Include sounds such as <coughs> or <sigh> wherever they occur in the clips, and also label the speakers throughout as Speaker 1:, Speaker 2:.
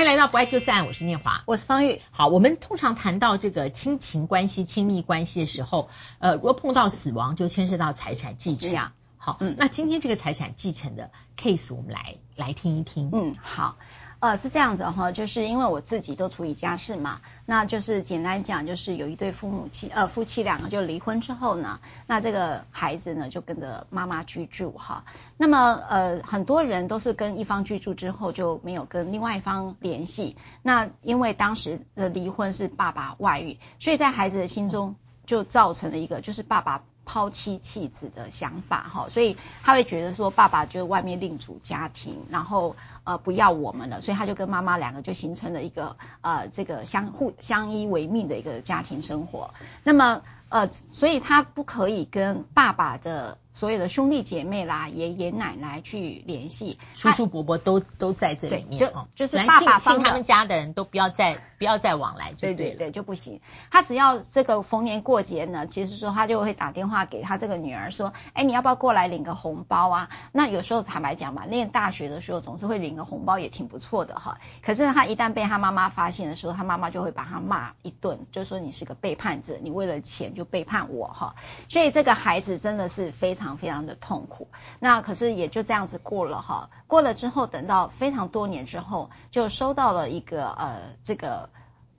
Speaker 1: 欢迎来到不爱就散，我是念华，
Speaker 2: 我是方玉。
Speaker 1: 好，我们通常谈到这个亲情关系、亲密关系的时候，呃，如果碰到死亡，就牵涉到财产继承。
Speaker 2: 呀
Speaker 1: 好，嗯，那今天这个财产继承的 case，我们来来听一听。
Speaker 2: 嗯，好。呃，是这样子哈，就是因为我自己都处理家事嘛，那就是简单讲，就是有一对父母妻，呃，夫妻两个就离婚之后呢，那这个孩子呢就跟着妈妈居住哈。那么呃，很多人都是跟一方居住之后就没有跟另外一方联系，那因为当时的离婚是爸爸外遇，所以在孩子的心中就造成了一个就是爸爸。抛妻弃子的想法哈，所以他会觉得说爸爸就外面另组家庭，然后呃不要我们了，所以他就跟妈妈两个就形成了一个呃这个相互相依为命的一个家庭生活。那么呃，所以他不可以跟爸爸的。所有的兄弟姐妹啦、爷爷奶奶去联系，
Speaker 1: 叔叔伯伯都都在这里面
Speaker 2: 就就是爸爸
Speaker 1: 姓他们家的人都不要再不要再往来，对
Speaker 2: 对对，就不行。他只要这个逢年过节呢，其实说他就会打电话给他这个女儿说，哎，你要不要过来领个红包啊？那有时候坦白讲嘛，念大学的时候总是会领个红包也挺不错的哈。可是他一旦被他妈妈发现的时候，他妈妈就会把他骂一顿，就说你是个背叛者，你为了钱就背叛我哈。所以这个孩子真的是非常。非常的痛苦，那可是也就这样子过了哈。过了之后，等到非常多年之后，就收到了一个呃，这个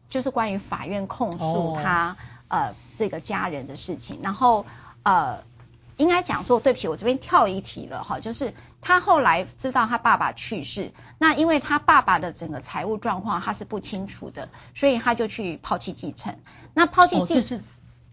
Speaker 2: 就是关于法院控诉他、哦、呃这个家人的事情。然后呃，应该讲说，对不起，我这边跳一题了哈，就是他后来知道他爸爸去世，那因为他爸爸的整个财务状况他是不清楚的，所以他就去抛弃继承。那抛弃继承。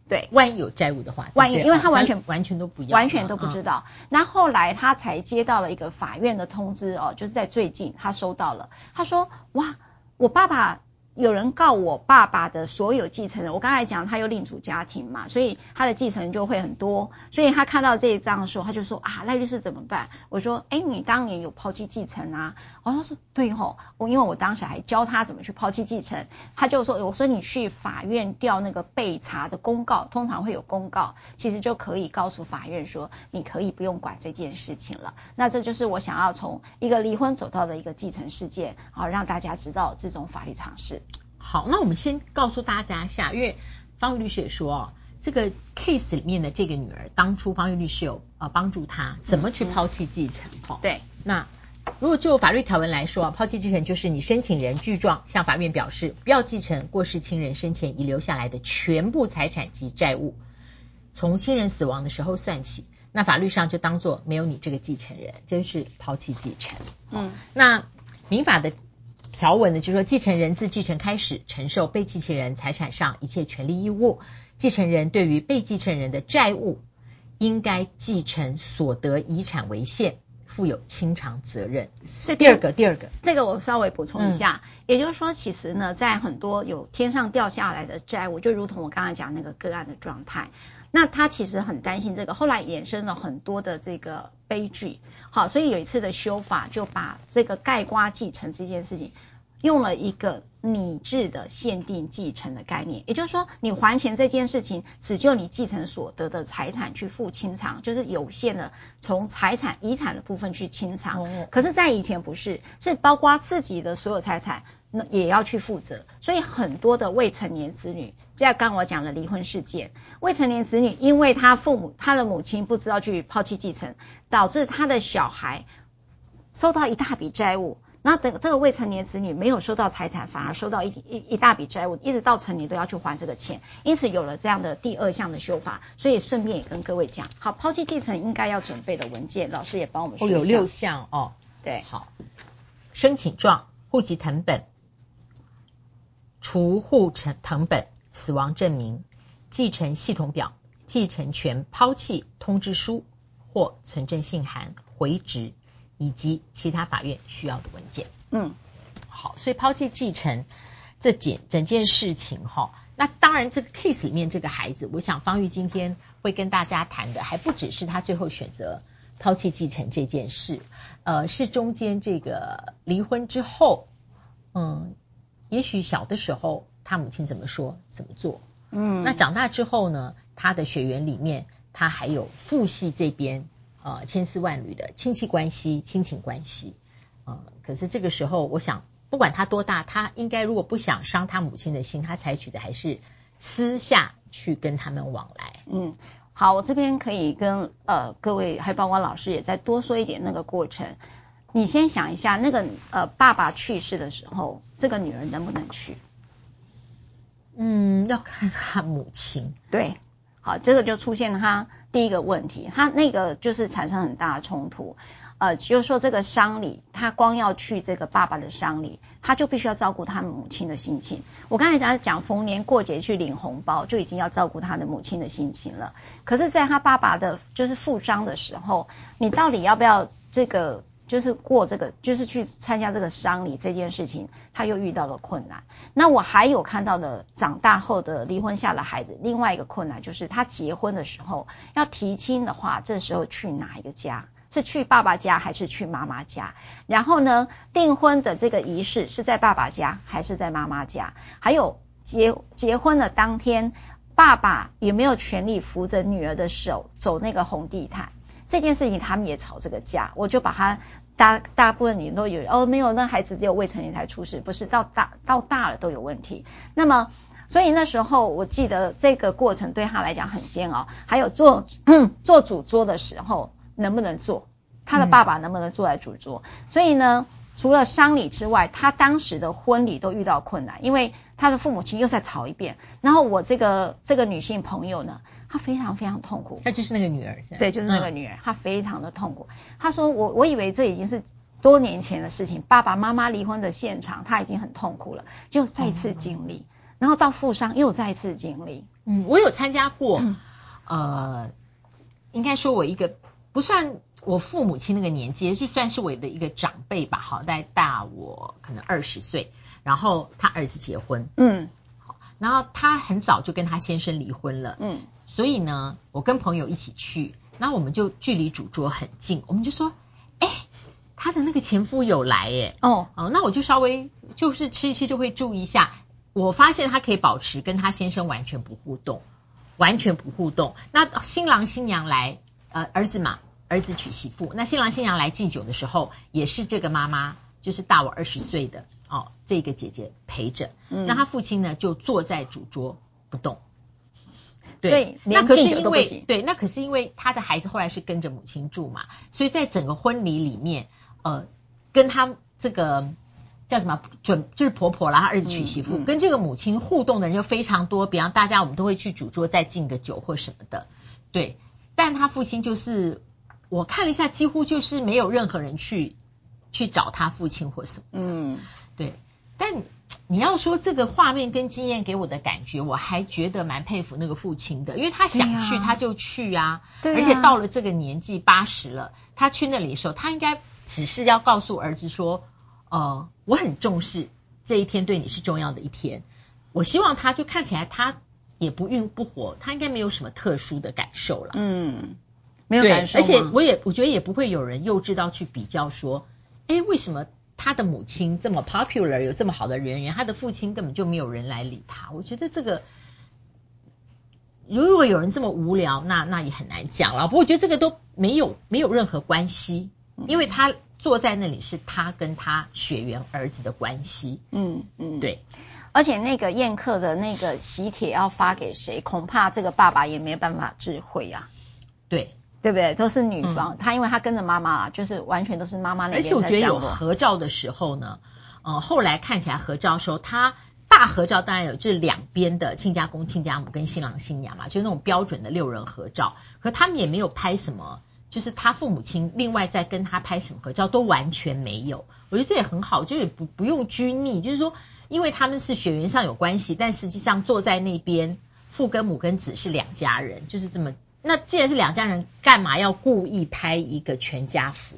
Speaker 2: 哦对，
Speaker 1: 万一有债务的话，
Speaker 2: 万一因为他完全
Speaker 1: 完全都不要，
Speaker 2: 完全都不知道。那、嗯、后来他才接到了一个法院的通知哦，就是在最近他收到了，他说：“哇，我爸爸。”有人告我爸爸的所有继承人，我刚才讲他有另组家庭嘛，所以他的继承人就会很多，所以他看到这一张的时候，他就说啊，赖律师怎么办？我说，哎，你当年有抛弃继承啊？哦，他说对吼，我因为我当时还教他怎么去抛弃继承，他就说，我说你去法院调那个备查的公告，通常会有公告，其实就可以告诉法院说，你可以不用管这件事情了。那这就是我想要从一个离婚走到的一个继承事件，好让大家知道这种法律常识。
Speaker 1: 好，那我们先告诉大家一下，因为方玉律师也说哦，这个 case 里面的这个女儿，当初方玉律师有呃帮助她怎么去抛弃继承哈。
Speaker 2: 嗯、对，
Speaker 1: 那如果就法律条文来说，抛弃继承就是你申请人具状向法院表示不要继承过世亲人生前遗留下来的全部财产及债务，从亲人死亡的时候算起，那法律上就当做没有你这个继承人，就是抛弃继承。嗯，那民法的。条文呢，就说继承人自继承开始，承受被继承人财产上一切权利义务。继承人对于被继承人的债务，应该继承所得遗产为限，负有清偿责任。是第二个，第二个，
Speaker 2: 这个我稍微补充一下，嗯、也就是说，其实呢，在很多有天上掉下来的债务，就如同我刚才讲那个个案的状态，那他其实很担心这个，后来衍生了很多的这个悲剧。好，所以有一次的修法，就把这个盖瓜继承这件事情。用了一个拟制的限定继承的概念，也就是说，你还钱这件事情，只就你继承所得的财产去付清偿，就是有限的从财产遗产的部分去清偿。可是，在以前不是，是包括自己的所有财产，那也要去负责。所以，很多的未成年子女，就像刚我讲的离婚事件，未成年子女因为他父母他的母亲不知道去抛弃继承，导致他的小孩收到一大笔债务。那这个这个未成年子女没有收到财产，反而收到一一一大笔债务，一直到成年都要去还这个钱，因此有了这样的第二项的修法。所以顺便也跟各位讲，好，抛弃继承应该要准备的文件，老师也帮我们说。
Speaker 1: 有六项哦，
Speaker 2: 对，
Speaker 1: 好，申请状、户籍謄本、除户成謄本、死亡证明、继承系统表、继承权抛弃通知书或存证信函、回执。以及其他法院需要的文件。
Speaker 2: 嗯，
Speaker 1: 好，所以抛弃继承这件整件事情哈，那当然这个 case 里面这个孩子，我想方玉今天会跟大家谈的还不只是他最后选择抛弃继承这件事，呃，是中间这个离婚之后，嗯，也许小的时候他母亲怎么说怎么做，
Speaker 2: 嗯，
Speaker 1: 那长大之后呢，他的血缘里面他还有父系这边。呃，千丝万缕的亲戚关系、亲情关系，呃，可是这个时候，我想不管他多大，他应该如果不想伤他母亲的心，他采取的还是私下去跟他们往来。
Speaker 2: 嗯，好，我这边可以跟呃各位，还包括老师也再多说一点那个过程。你先想一下，那个呃爸爸去世的时候，这个女人能不能去？
Speaker 1: 嗯，要看他母亲。
Speaker 2: 对，好，这个就出现了他第一个问题，他那个就是产生很大的冲突。呃，就是说这个丧礼，他光要去这个爸爸的丧礼，他就必须要照顾他母亲的心情。我刚才讲讲逢年过节去领红包，就已经要照顾他的母亲的心情了。可是，在他爸爸的就是负伤的时候，你到底要不要这个？就是过这个，就是去参加这个丧礼这件事情，他又遇到了困难。那我还有看到的长大后的离婚下的孩子，另外一个困难就是他结婚的时候要提亲的话，这时候去哪一个家？是去爸爸家还是去妈妈家？然后呢，订婚的这个仪式是在爸爸家还是在妈妈家？还有结结婚的当天，爸爸有没有权利扶着女儿的手走那个红地毯？这件事情他们也吵这个架，我就把他大大部分你都有哦，没有，那孩子只有未成年才出事，不是到大到大了都有问题。那么，所以那时候我记得这个过程对他来讲很煎熬。还有做 <coughs> 做主桌的时候能不能做，他的爸爸能不能坐在主桌？所以呢，除了丧礼之外，他当时的婚礼都遇到困难，因为他的父母亲又再吵一遍。然后我这个这个女性朋友呢。她非常非常痛苦，
Speaker 1: 她就是那个女儿，
Speaker 2: 对，就是那个女儿，她、嗯、非常的痛苦。她说：“我我以为这已经是多年前的事情，爸爸妈妈离婚的现场，她已经很痛苦了，就再次经历，嗯、然后到富商又再次经历。”
Speaker 1: 嗯，我有参加过，嗯、呃，应该说我一个不算我父母亲那个年纪，就算是我的一个长辈吧，好，大概大我可能二十岁，然后他儿子结婚，
Speaker 2: 嗯，
Speaker 1: 好，然后他很早就跟他先生离婚了，
Speaker 2: 嗯。
Speaker 1: 所以呢，我跟朋友一起去，那我们就距离主桌很近，我们就说，哎，他的那个前夫有来，哎，
Speaker 2: 哦，
Speaker 1: 哦，那我就稍微就是吃一吃就会注意一下。我发现他可以保持跟他先生完全不互动，完全不互动。那新郎新娘来，呃，儿子嘛，儿子娶媳妇，那新郎新娘来敬酒的时候，也是这个妈妈，就是大我二十岁的哦，这个姐姐陪着。嗯，那他父亲呢，就坐在主桌不动。对，那可是因为对，那可是因为他的孩子后来是跟着母亲住嘛，所以在整个婚礼里面，呃，跟他这个叫什么准就是婆婆啦，他儿子娶媳妇，嗯嗯、跟这个母亲互动的人就非常多。比方大家我们都会去主桌再敬个酒或什么的，对。但他父亲就是我看了一下，几乎就是没有任何人去去找他父亲或什么的，
Speaker 2: 嗯，
Speaker 1: 对。但你要说这个画面跟经验给我的感觉，我还觉得蛮佩服那个父亲的，因为他想去他就去啊，而且到了这个年纪八十了，他去那里的时候，他应该只是要告诉儿子说，呃，我很重视这一天对你是重要的一天，我希望他就看起来他也不孕不活，他应该没有什么特殊的感受了，
Speaker 2: 嗯，没有感受，
Speaker 1: 而且我也我觉得也不会有人幼稚到去比较说，哎，为什么？他的母亲这么 popular，有这么好的人缘，他的父亲根本就没有人来理他。我觉得这个，如果有人这么无聊，那那也很难讲了。不过我觉得这个都没有没有任何关系，因为他坐在那里是他跟他血缘儿子的关系。
Speaker 2: 嗯嗯，
Speaker 1: 对。
Speaker 2: 而且那个宴客的那个喜帖要发给谁，恐怕这个爸爸也没办法智慧啊。
Speaker 1: 对。
Speaker 2: 对不对？都是女方，她、嗯、因为她跟着妈妈，就是完全都是妈妈那边。
Speaker 1: 而且我觉得有合照的时候呢，呃，后来看起来合照的时候，她大合照当然有，就是两边的亲家公、亲家母跟新郎新娘嘛，就是那种标准的六人合照。可他们也没有拍什么，就是他父母亲另外再跟他拍什么合照都完全没有。我觉得这也很好，就也不不用拘泥，就是说，因为他们是血缘上有关系，但实际上坐在那边，父跟母跟子是两家人，就是这么。那既然是两家人，干嘛要故意拍一个全家福？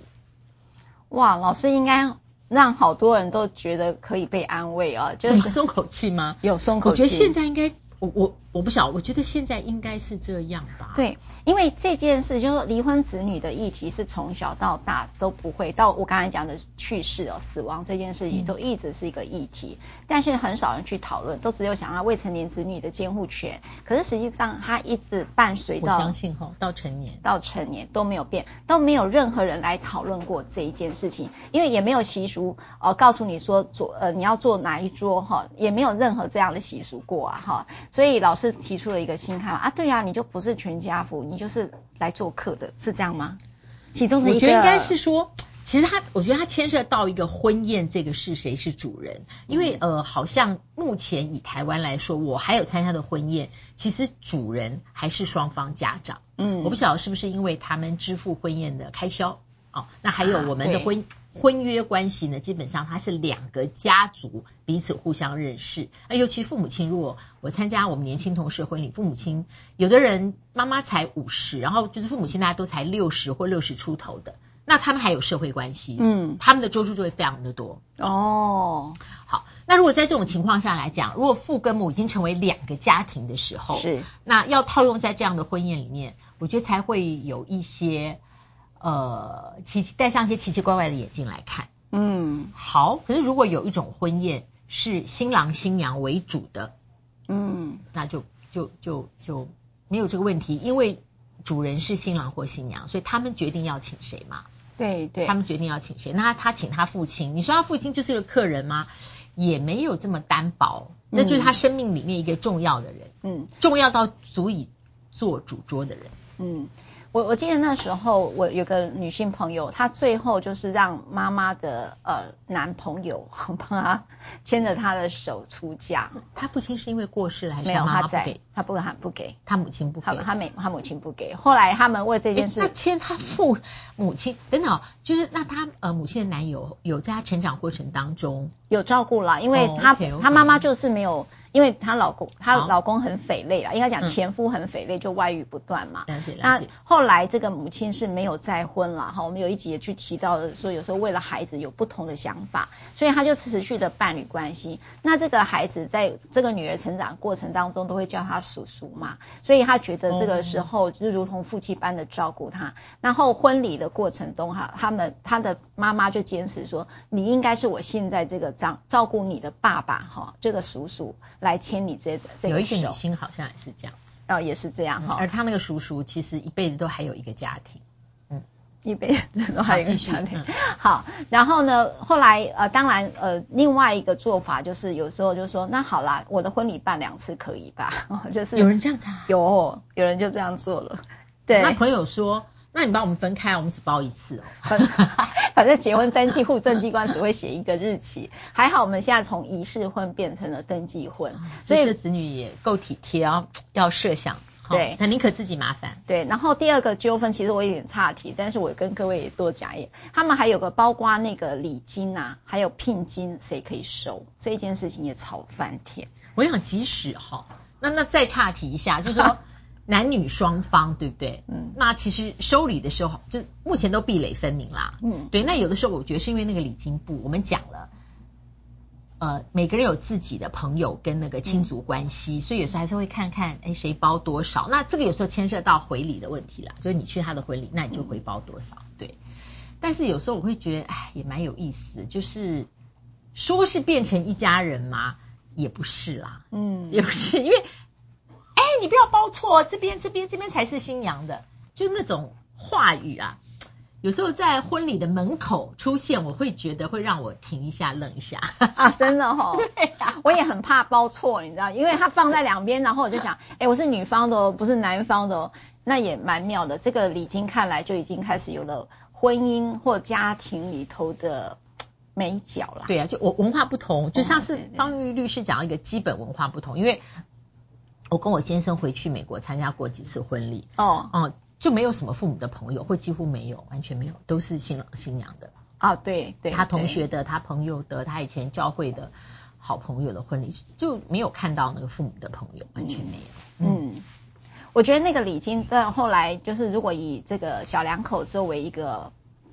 Speaker 2: 哇，老师应该让好多人都觉得可以被安慰啊，就是
Speaker 1: 松口气吗？
Speaker 2: 有松口气。
Speaker 1: 我觉得现在应该，我我我不晓，我觉得现在应该是这样吧。
Speaker 2: 对，因为这件事就是离婚子女的议题是从小到大都不会到我刚才讲的去世哦，死亡这件事情都一直是一个议题，嗯、但是很少人去讨论，都只有想要未成年子女的监护权。可是实际上，它一直伴随到
Speaker 1: 我相信哈，到成年
Speaker 2: 到成年都没有变，都没有任何人来讨论过这一件事情，因为也没有习俗哦，告诉你说做呃你要做哪一桌哈，也没有任何这样的习俗过啊哈，所以老。是提出了一个新看法啊，对呀、啊，你就不是全家福，你就是来做客的，是这样吗？其中的一个，
Speaker 1: 我觉得应该是说，其实他，我觉得他牵涉到一个婚宴，这个是谁是主人？因为呃，好像目前以台湾来说，我还有参加的婚宴，其实主人还是双方家长。嗯，我不晓得是不是因为他们支付婚宴的开销哦，那还有我们的婚。啊婚约关系呢，基本上它是两个家族彼此互相认识。那尤其父母亲，如果我参加我们年轻同事婚礼，父母亲有的人妈妈才五十，然后就是父母亲大家都才六十或六十出头的，那他们还有社会关系，嗯，他们的周数就会非常的多。哦，好，那如果在这种情况下来讲，如果父跟母已经成为两个家庭的时候，是，那要套用在这样的婚宴里面，我觉得才会有一些。呃，奇奇戴上一些奇奇怪怪的眼镜来看，嗯，好。可是如果有一种婚宴是新郎新娘为主的，嗯，那就就就就没有这个问题，因为主人是新郎或新娘，所以他们决定要请谁嘛？
Speaker 2: 对对，
Speaker 1: 他们决定要请谁？那他，他请他父亲，你说他父亲就是个客人吗？也没有这么单薄，那就是他生命里面一个重要的人，嗯，重要到足以做主桌的人，嗯。
Speaker 2: 我我记得那时候，我有个女性朋友，她最后就是让妈妈的呃男朋友 <laughs> 帮她牵着她的手出嫁。
Speaker 1: 她父亲是因为过世了还是
Speaker 2: 没有？
Speaker 1: 他
Speaker 2: 在，他不他，不给，
Speaker 1: 他母亲不给，
Speaker 2: 他没，他母亲不给。后来他们为这件事，
Speaker 1: 那签他父母亲，等等，就是那他呃母亲的男友有在他成长过程当中
Speaker 2: 有照顾了，因为他、哦 okay, okay. 他妈妈就是没有。因为她老公，她老公很匪类啦，应该讲前夫很匪类，就外遇不断嘛。了解了解。那后来这个母亲是没有再婚了哈，我们有一集也去提到的，说有时候为了孩子有不同的想法，所以他就持续的伴侣关系。那这个孩子在这个女儿成长过程当中，都会叫他叔叔嘛，所以他觉得这个时候就如同夫妻般的照顾他。然后婚礼的过程中哈，他们他的妈妈就坚持说，你应该是我现在这个照照顾你的爸爸哈，这个叔叔。来牵你这这个
Speaker 1: 有一个女性好像也是这样子，
Speaker 2: 哦，也是这样哈、嗯。
Speaker 1: 而他那个叔叔其实一辈子都还有一个家庭，嗯，
Speaker 2: 一辈子都还有一个家庭。好，然后呢，后来呃，当然呃，另外一个做法就是有时候就说，那好啦，我的婚礼办两次可以吧？<laughs> 就是
Speaker 1: 有人这样子啊？
Speaker 2: 有，有人就这样做了。对，
Speaker 1: 那朋友说。那你帮我们分开，我们只包一次哦。
Speaker 2: 反 <laughs> 正结婚登记户政机关只会写一个日期。还好我们现在从仪式婚变成了登记婚，
Speaker 1: 所以这子女也够体贴啊，要设想。对，那宁可自己麻烦。
Speaker 2: 对，然后第二个纠纷，其实我有点岔题，但是我跟各位也多讲一点。他们还有个包括那个礼金啊，还有聘金，谁可以收？这件事情也吵翻天。
Speaker 1: 我想即使哈，那那再岔题一下，就是说。<laughs> 男女双方对不对？嗯，那其实收礼的时候，就目前都壁垒分明啦。嗯，对。那有的时候，我觉得是因为那个礼金部，我们讲了，呃，每个人有自己的朋友跟那个亲族关系，嗯，所以有时候还是会看看，哎，谁包多少。那这个有时候牵涉到回礼的问题啦，就是你去他的婚礼，那你就回包多少，嗯，对。但是有时候我会觉得，哎，也蛮有意思，就是说是变成一家人嘛，也不是啦，嗯，也不是，因为。哎，你不要包错，这边这边这边才是新娘的，就那种话语啊，有时候在婚礼的门口出现，我会觉得会让我停一下，愣一下
Speaker 2: 啊，真的哈、哦，<laughs> 对啊，我也很怕包错，你知道，因为它放在两边，然后我就想，哎，我是女方的哦，不是男方的哦，那也蛮妙的。这个礼金看来就已经开始有了婚姻或家庭里头的美角了。
Speaker 1: 对啊，就我文化不同，就像是方玉律师讲到一个基本文化不同，因为。我跟我先生回去美国参加过几次婚礼哦，哦，就没有什么父母的朋友，或几乎没有，完全没有，都是新郎新娘的
Speaker 2: 啊，对对，
Speaker 1: 他同学的，他朋友的，他以前教会的好朋友的婚礼，就没有看到那个父母的朋友，完全没有。嗯，
Speaker 2: 嗯，我觉得那个礼金到后来就是，如果以这个小两口作为一个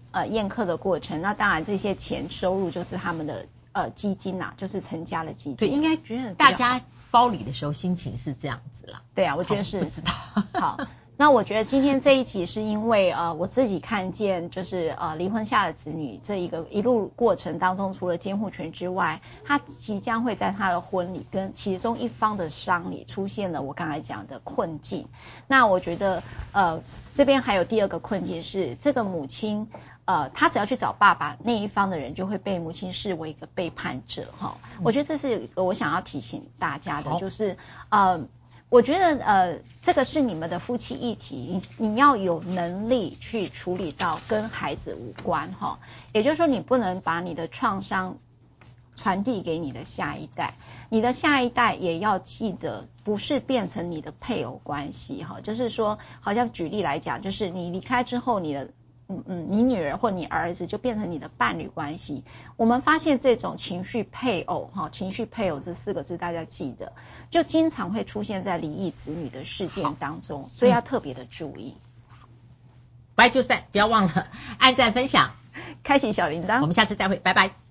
Speaker 2: 呃宴客的过程，那当然这些钱收入就是他们的。呃基金呐、啊，就是成家的基金。
Speaker 1: 对，应该觉得大家包礼的时候心情是这样子啦。
Speaker 2: 对啊，我觉得是。
Speaker 1: 不知道。
Speaker 2: 好。那我觉得今天这一集是因为呃我自己看见就是呃离婚下的子女这一个一路过程当中，除了监护权之外，他即将会在他的婚礼跟其中一方的丧礼出现了我刚才讲的困境。那我觉得呃这边还有第二个困境是这个母亲呃他只要去找爸爸那一方的人就会被母亲视为一个背叛者哈。我觉得这是一个我想要提醒大家的，就是呃。我觉得呃，这个是你们的夫妻议题，你你要有能力去处理到跟孩子无关哈。也就是说，你不能把你的创伤传递给你的下一代，你的下一代也要记得，不是变成你的配偶关系哈。就是说，好像举例来讲，就是你离开之后，你的。嗯嗯，你女儿或你儿子就变成你的伴侣关系。我们发现这种情绪配偶，哈，情绪配偶这四个字大家记得，就经常会出现在离异子女的事件当中，所以要特别的注意。
Speaker 1: 不爱就散，不要忘了按赞分享，
Speaker 2: 开启小铃铛。
Speaker 1: 我们下次再会，拜拜。